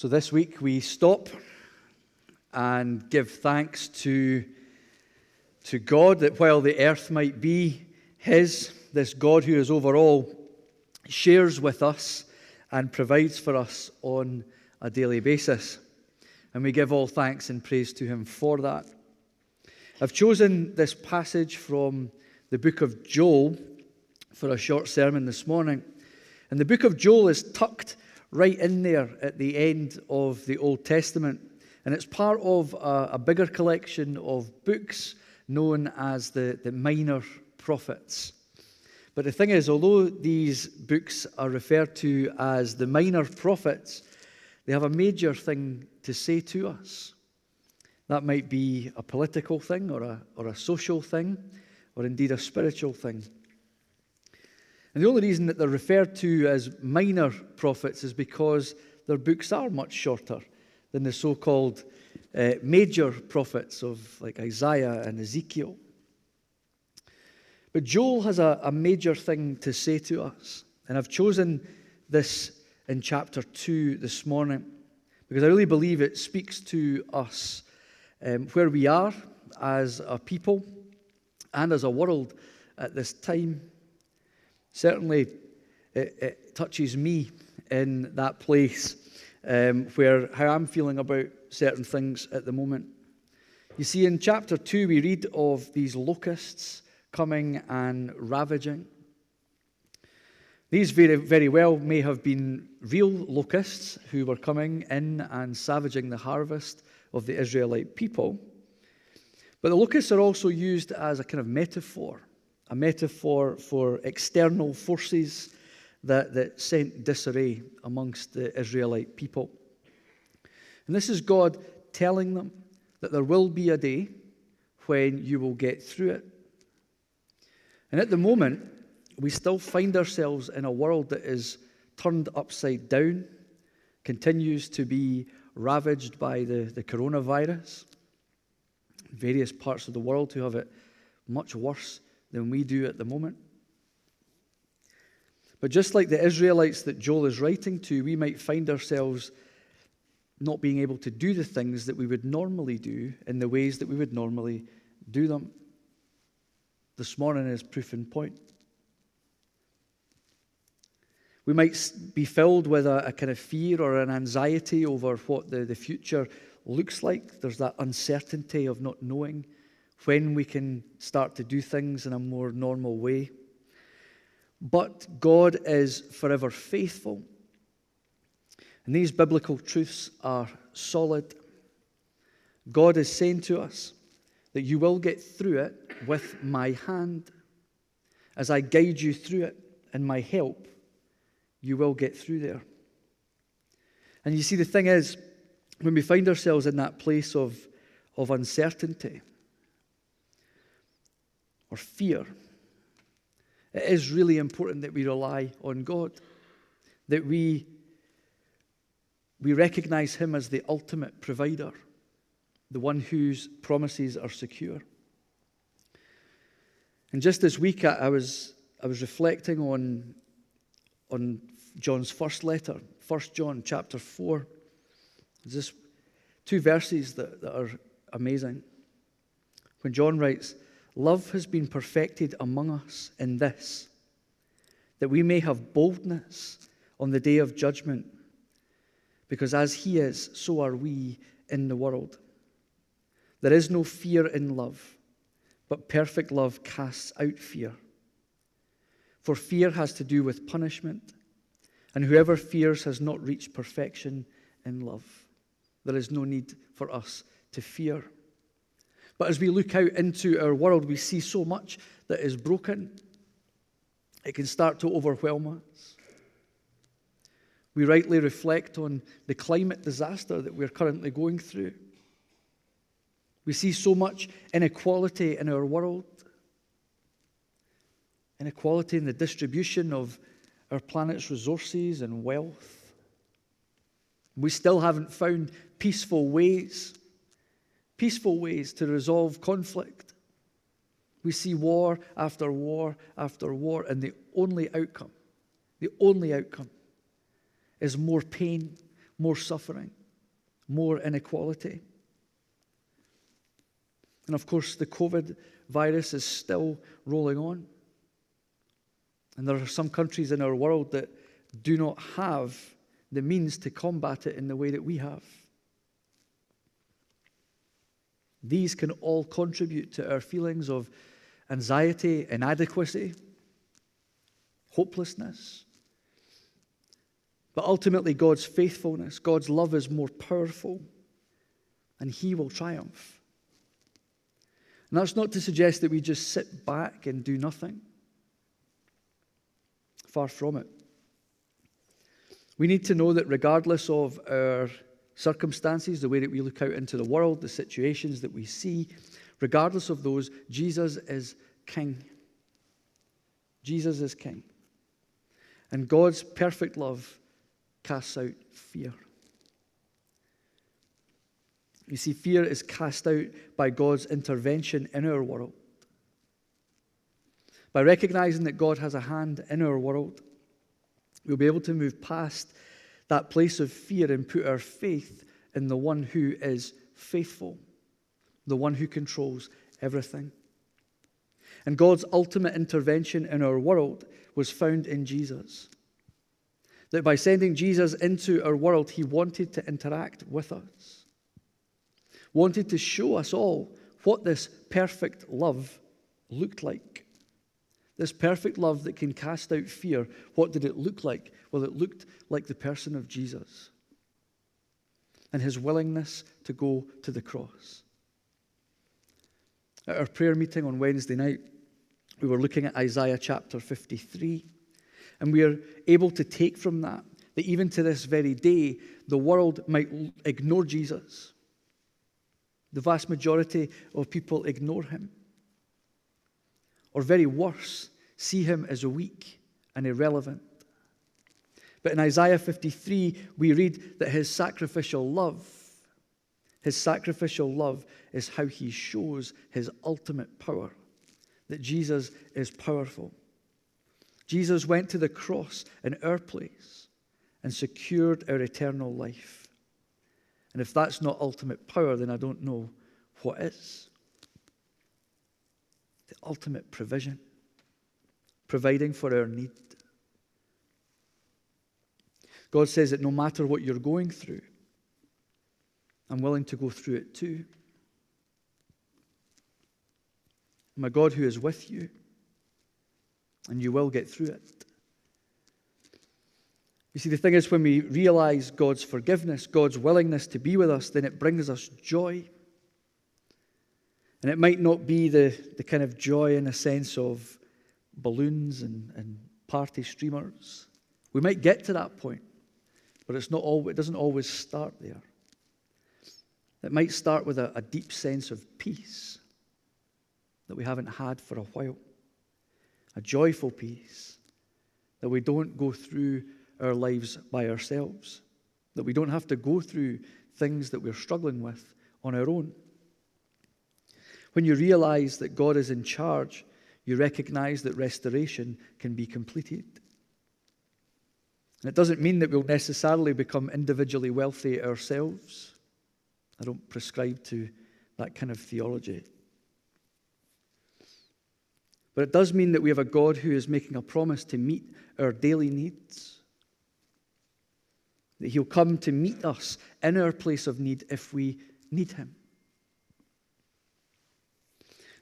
So this week we stop and give thanks to, to God that while the earth might be His, this God who is over all, shares with us and provides for us on a daily basis. And we give all thanks and praise to Him for that. I've chosen this passage from the book of Joel for a short sermon this morning. And the book of Joel is tucked right in there at the end of the Old Testament. And it's part of a, a bigger collection of books known as the, the Minor Prophets. But the thing is, although these books are referred to as the Minor Prophets, they have a major thing to say to us. That might be a political thing, or a, or a social thing, or indeed a spiritual thing. And the only reason that they're referred to as minor prophets is because their books are much shorter than the so called uh, major prophets of like Isaiah and Ezekiel. But Joel has a, a major thing to say to us. And I've chosen this in chapter 2 this morning because I really believe it speaks to us um, where we are as a people and as a world at this time. Certainly, it, it touches me in that place um, where how I'm feeling about certain things at the moment. You see, in chapter 2, we read of these locusts coming and ravaging. These very, very well may have been real locusts who were coming in and savaging the harvest of the Israelite people. But the locusts are also used as a kind of metaphor, a metaphor for external forces that, that sent disarray amongst the Israelite people. And this is God telling them that there will be a day when you will get through it. And at the moment, we still find ourselves in a world that is turned upside down, continues to be ravaged by the, the coronavirus. Various parts of the world who have it much worse than we do at the moment. But just like the Israelites that Joel is writing to, we might find ourselves not being able to do the things that we would normally do in the ways that we would normally do them. This morning is proof in point. We might be filled with a, a kind of fear or an anxiety over what the, the future looks like. There's that uncertainty of not knowing when we can start to do things in a more normal way. But God is forever faithful. And these biblical truths are solid. God is saying to us that you will get through it with my hand. As I guide you through it and my help, you will get through there. And you see, the thing is, when we find ourselves in that place of, of uncertainty or fear, it is really important that we rely on God, that we, we recognize Him as the ultimate provider, the one whose promises are secure. And just this week, I, I was, I was reflecting on, on John's first letter, 1 John chapter 4. There's just two verses that, that are amazing. When John writes, Love has been perfected among us in this, that we may have boldness on the day of judgment, because as he is, so are we in the world. There is no fear in love, but perfect love casts out fear. For fear has to do with punishment, and whoever fears has not reached perfection in love. There is no need for us to fear. But as we look out into our world, we see so much that is broken. it can start to overwhelm us. We rightly reflect on the climate disaster that we're currently going through. We see so much inequality in our world, inequality in the distribution of our planet's resources and wealth. We still haven't found peaceful ways, peaceful ways to resolve conflict. We see war after war after war, and the only outcome, the only outcome is more pain, more suffering, more inequality. And of course, the COVID virus is still rolling on. And there are some countries in our world that do not have the means to combat it in the way that we have. These can all contribute to our feelings of anxiety, inadequacy, hopelessness. But ultimately, God's faithfulness, God's love is more powerful, and He will triumph. And that's not to suggest that we just sit back and do nothing. Far from it. We need to know that regardless of our circumstances, the way that we look out into the world, the situations that we see, regardless of those, Jesus is King. Jesus is King. And God's perfect love casts out fear. You see, fear is cast out by God's intervention in our world. By recognizing that God has a hand in our world, We'll be able to move past that place of fear and put our faith in the one who is faithful, the one who controls everything. And God's ultimate intervention in our world was found in Jesus. That by sending Jesus into our world, he wanted to interact with us, wanted to show us all what this perfect love looked like. This perfect love that can cast out fear, what did it look like? Well, it looked like the person of Jesus and his willingness to go to the cross. At our prayer meeting on Wednesday night, we were looking at Isaiah chapter 53, and we are able to take from that that even to this very day, the world might ignore Jesus. The vast majority of people ignore him. Or very worse, see him as weak and irrelevant. But in Isaiah 53, we read that his sacrificial love, his sacrificial love is how he shows his ultimate power, that Jesus is powerful. Jesus went to the cross in our place and secured our eternal life. And if that's not ultimate power, then I don't know what is. Ultimate provision providing for our need. God says that no matter what you're going through, I'm willing to go through it too. I'm a God who is with you, and you will get through it. You see, the thing is, when we realize God's forgiveness, God's willingness to be with us, then it brings us joy. And it might not be the, the kind of joy in a sense of balloons and, and party streamers. We might get to that point, but it's not all, it doesn't always start there. It might start with a, a deep sense of peace that we haven't had for a while, a joyful peace that we don't go through our lives by ourselves, that we don't have to go through things that we're struggling with on our own. When you realize that God is in charge you recognize that restoration can be completed. And it doesn't mean that we'll necessarily become individually wealthy ourselves. I don't prescribe to that kind of theology. But it does mean that we have a God who is making a promise to meet our daily needs. That He'll come to meet us in our place of need if we need Him.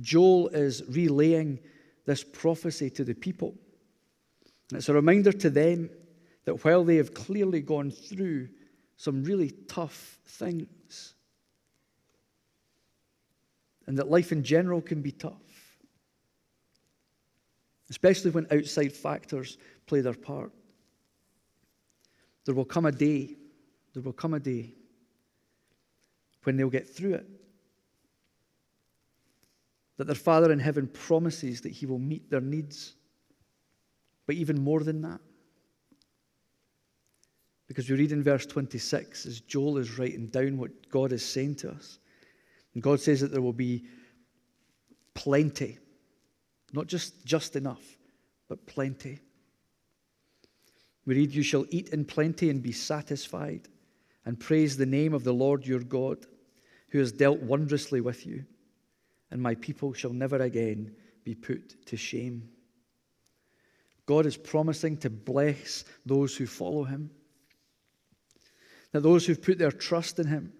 Joel is relaying this prophecy to the people. And it's a reminder to them that while they have clearly gone through some really tough things, and that life in general can be tough, especially when outside factors play their part. There will come a day, there will come a day when they'll get through it. That their Father in heaven promises that He will meet their needs. But even more than that, because we read in verse 26 as Joel is writing down what God is saying to us. And God says that there will be plenty, not just just enough, but plenty. We read, You shall eat in plenty and be satisfied, and praise the name of the Lord your God, who has dealt wondrously with you, and my people shall never again be put to shame. God is promising to bless those who follow him. That those who've put their trust in him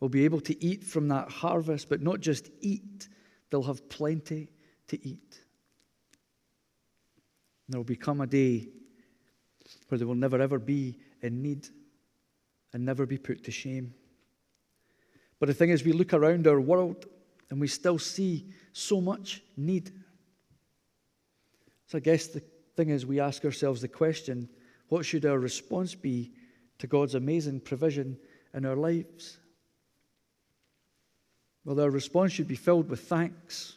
will be able to eat from that harvest, but not just eat, they'll have plenty to eat. And There will become a day where they will never ever be in need and never be put to shame. But the thing is, we look around our world and we still see so much need. So I guess the thing is, we ask ourselves the question what should our response be to God's amazing provision in our lives? Well, our response should be filled with thanks.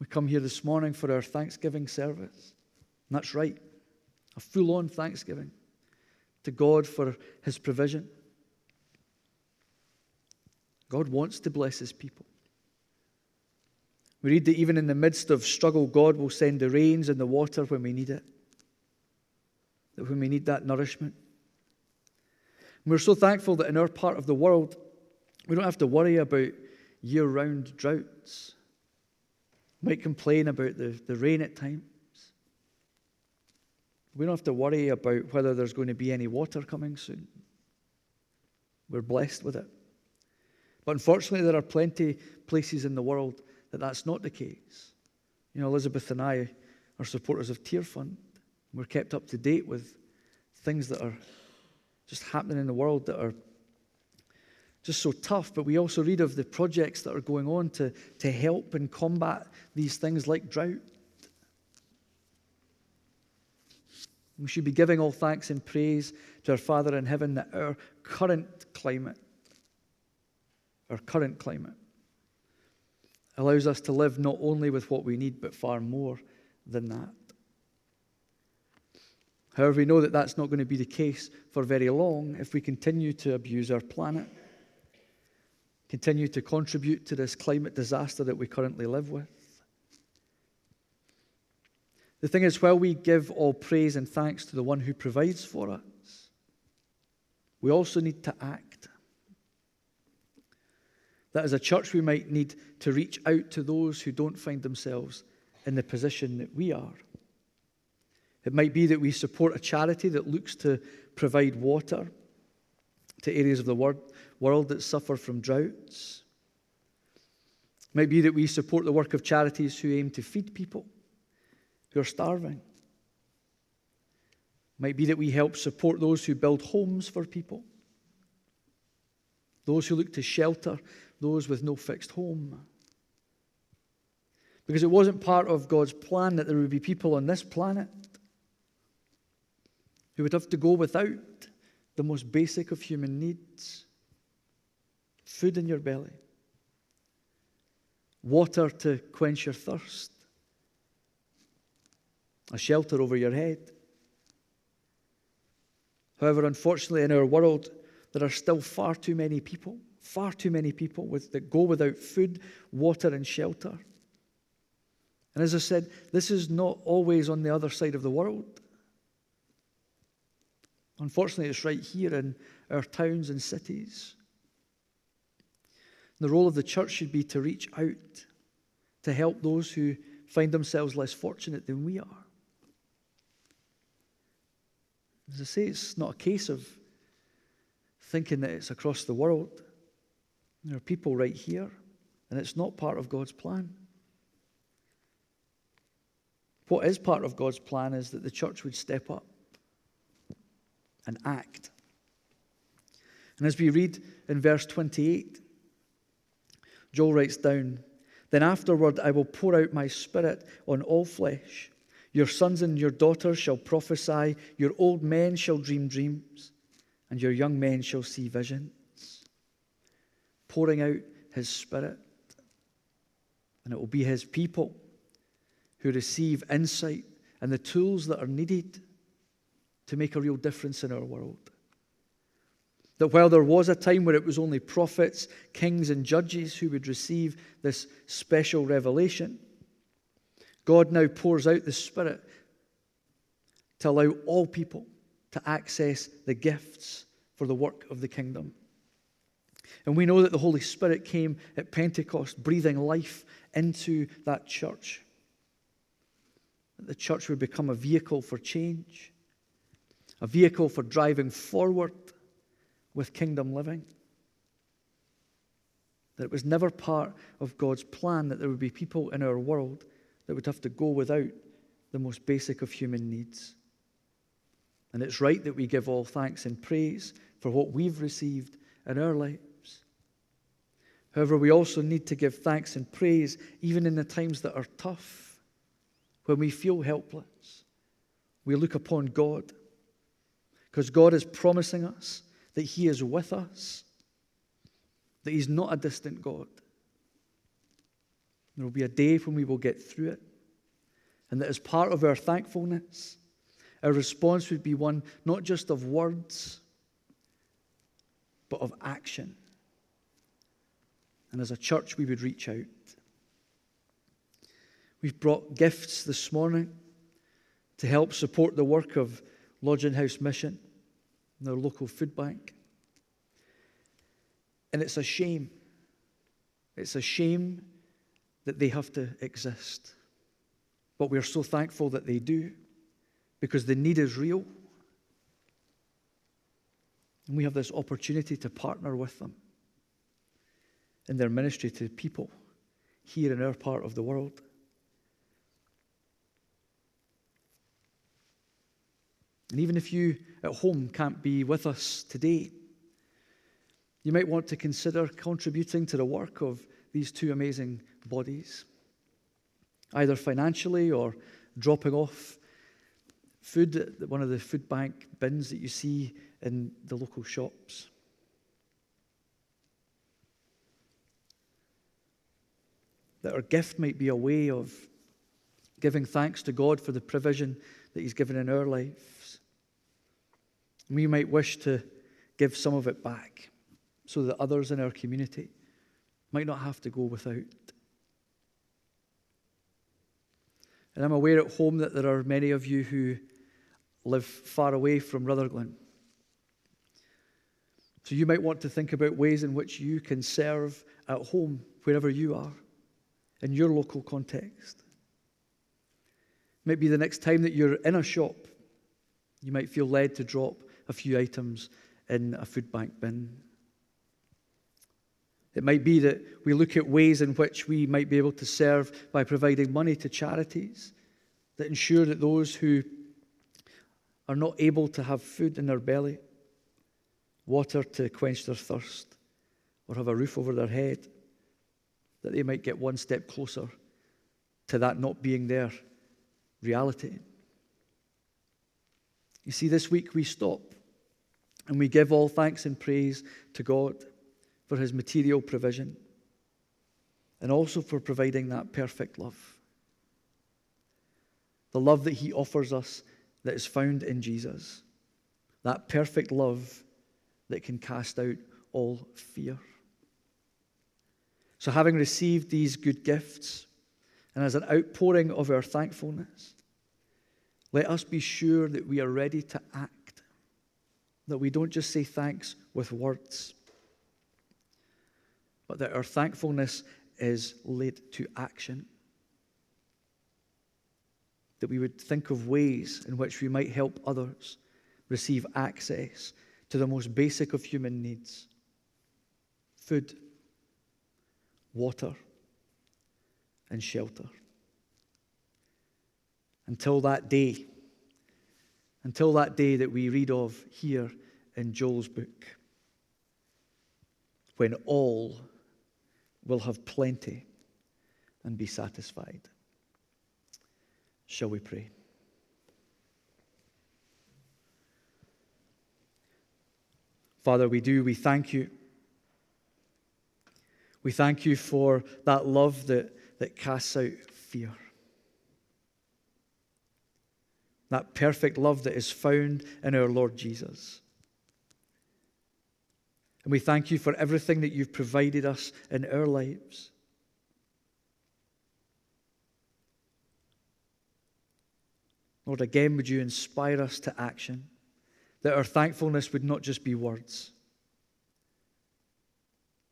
We come here this morning for our Thanksgiving service. And that's right, a full on thanksgiving to God for his provision. God wants to bless his people. We read that even in the midst of struggle, God will send the rains and the water when we need it, that when we need that nourishment. And we're so thankful that in our part of the world, we don't have to worry about year round droughts. We might complain about the, the rain at times. We don't have to worry about whether there's going to be any water coming soon. We're blessed with it. But unfortunately, there are plenty places in the world that that's not the case. You know, Elizabeth and I are supporters of Tear Fund. We're kept up to date with things that are just happening in the world that are just so tough. But we also read of the projects that are going on to, to help and combat these things like drought. We should be giving all thanks and praise to our Father in heaven that our current climate, our current climate, allows us to live not only with what we need, but far more than that. However, we know that that's not going to be the case for very long if we continue to abuse our planet, continue to contribute to this climate disaster that we currently live with. The thing is, while we give all praise and thanks to the one who provides for us, we also need to act. That as a church, we might need to reach out to those who don't find themselves in the position that we are. It might be that we support a charity that looks to provide water to areas of the world that suffer from droughts. It might be that we support the work of charities who aim to feed people who are starving. It might be that we help support those who build homes for people, those who look to shelter those with no fixed home. Because it wasn't part of God's plan that there would be people on this planet who would have to go without the most basic of human needs food in your belly, water to quench your thirst, a shelter over your head. However, unfortunately, in our world, there are still far too many people Far too many people with, that go without food, water, and shelter. And as I said, this is not always on the other side of the world. Unfortunately, it's right here in our towns and cities. The role of the church should be to reach out to help those who find themselves less fortunate than we are. As I say, it's not a case of thinking that it's across the world. There are people right here, and it's not part of God's plan. What is part of God's plan is that the church would step up and act. And as we read in verse 28, Joel writes down, Then afterward I will pour out my spirit on all flesh. Your sons and your daughters shall prophesy, your old men shall dream dreams, and your young men shall see visions. Pouring out his spirit. And it will be his people who receive insight and the tools that are needed to make a real difference in our world. That while there was a time where it was only prophets, kings, and judges who would receive this special revelation, God now pours out the Spirit to allow all people to access the gifts for the work of the kingdom. And we know that the Holy Spirit came at Pentecost, breathing life into that church. That the church would become a vehicle for change, a vehicle for driving forward with kingdom living. That it was never part of God's plan that there would be people in our world that would have to go without the most basic of human needs. And it's right that we give all thanks and praise for what we've received in our lives. However, we also need to give thanks and praise even in the times that are tough, when we feel helpless. We look upon God because God is promising us that He is with us, that He's not a distant God. There will be a day when we will get through it, and that as part of our thankfulness, our response would be one not just of words, but of action. And as a church, we would reach out. We've brought gifts this morning to help support the work of Lodging House Mission and our local food bank. And it's a shame. It's a shame that they have to exist. But we're so thankful that they do because the need is real. And we have this opportunity to partner with them in their ministry to people here in our part of the world. And even if you at home can't be with us today, you might want to consider contributing to the work of these two amazing bodies, either financially or dropping off food at one of the food bank bins that you see in the local shops. That our gift might be a way of giving thanks to God for the provision that He's given in our lives. We might wish to give some of it back so that others in our community might not have to go without. And I'm aware at home that there are many of you who live far away from Rutherglen. So you might want to think about ways in which you can serve at home, wherever you are, in your local context. Maybe the next time that you're in a shop, you might feel led to drop a few items in a food bank bin. It might be that we look at ways in which we might be able to serve by providing money to charities that ensure that those who are not able to have food in their belly, water to quench their thirst, or have a roof over their head, that they might get one step closer to that not being their reality. You see, this week we stop and we give all thanks and praise to God for his material provision and also for providing that perfect love. The love that he offers us that is found in Jesus. That perfect love that can cast out all fear. So, having received these good gifts, and as an outpouring of our thankfulness, let us be sure that we are ready to act, that we don't just say thanks with words, but that our thankfulness is led to action. That we would think of ways in which we might help others receive access to the most basic of human needs food, water, and shelter. Until that day, until that day that we read of here in Joel's book, when all will have plenty and be satisfied. Shall we pray? Father, we do, we thank you we thank you for that love that, that casts out fear. That perfect love that is found in our Lord Jesus. And we thank you for everything that you've provided us in our lives. Lord, again, would you inspire us to action? That our thankfulness would not just be words,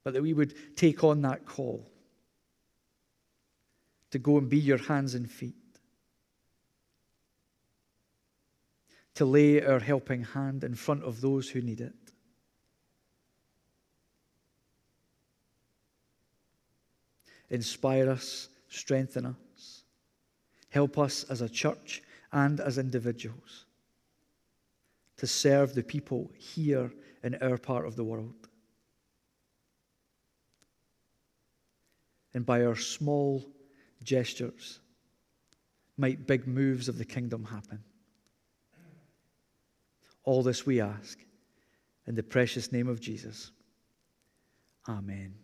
but that we would take on that call to go and be your hands and feet, to lay our helping hand in front of those who need it. Inspire us, strengthen us, help us as a church and as individuals to serve the people here in our part of the world. And by our small gestures, might big moves of the kingdom happen. All this we ask in the precious name of Jesus. Amen.